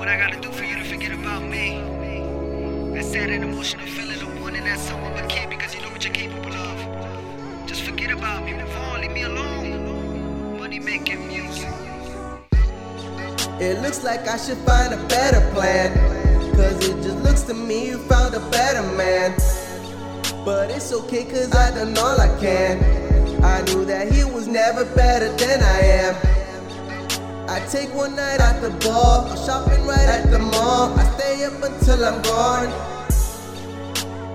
What I gotta do for you to forget about me? That sad and emotional feeling of wanting that someone but can't because you know what you're capable of. Just forget about me, move on, leave me alone. Money making music. It looks like I should find a better plan. Cause it just looks to me you found a better man. But it's okay cause I done all I can. I knew that he was never better than I am. I take one night at the bar, I'm shopping right at the mall. I stay up until I'm gone.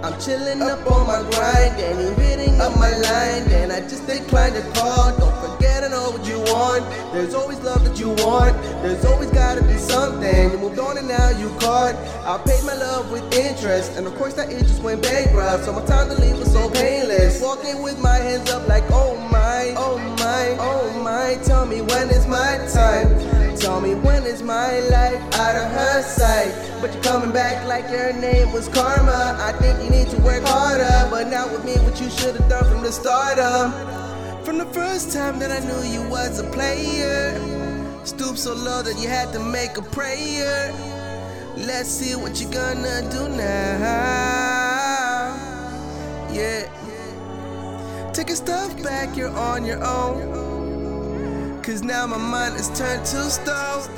I'm chilling up on my grind, and he hitting up my line, and I just declined the call. Don't forget I know what you want. There's always love that you want. There's always gotta be something. You moved on and now you caught. I paid my love with interest, and of course that interest went bankrupt. So my time to leave was so painless. Walking with my hands up like oh my, oh my, oh my. Tell me when is my time. Tell me when is my life out of her sight. But you're coming back like your name was Karma. I think you need to work harder, but not with me. What you should have done from the start of. From the first time that I knew you was a player. Stoop so low that you had to make a prayer. Let's see what you're gonna do now. Yeah. Take a step back, you're on your own. Cause now my mind is turned to stone.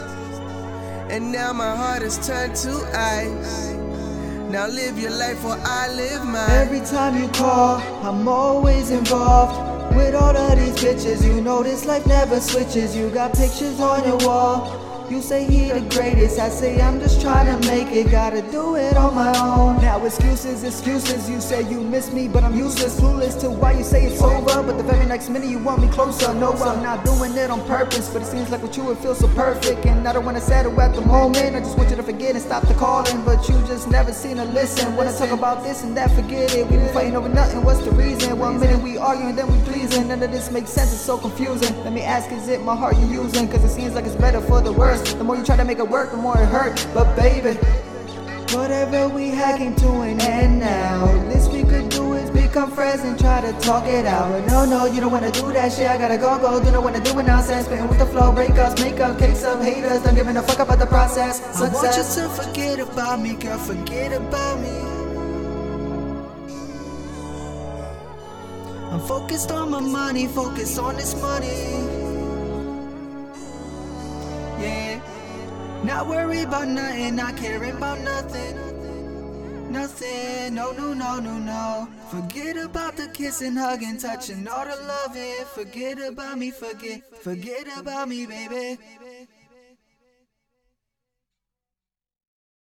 And now my heart is turned to ice. Now live your life while I live mine. Every time you call, I'm always involved with all of these bitches. You know this life never switches. You got pictures on your wall. You say he the greatest, I say I'm just trying to make it. Gotta do it on my own. Excuses, excuses. You say you miss me, but I'm useless, clueless to why you say it's over. But the very next minute you want me closer. No, I'm not doing it on purpose, but it seems like with you it feels so perfect. And I don't wanna settle at the moment. I just want you to forget and stop the calling, but you just never seem to listen. When I talk about this and that, forget it. We been fighting over nothing. What's the reason? One minute we arguing, then we pleasing. None of this makes sense. It's so confusing. Let me ask, is it my heart you using? Cause it seems like it's better for the worse. The more you try to make it work, the more it hurt. But baby, whatever we had came to an end now. Least we could do is become friends and try to talk it out. But no, no, you don't wanna do that shit. I gotta go, go. Do not wanna do it nonsense. Spitting with the flow, breakups, makeup, cakes up, haters. Don't giving a fuck about the process. I want you to forget about me, girl, forget about me. I'm focused on my money, focused on this money. Yeah, not worry about nothing, not caring about nothing. Nothing, no, no, no, no, no. Forget about the kissing, hugging, touching, all the loving. Forget about me, forget, forget about me, baby.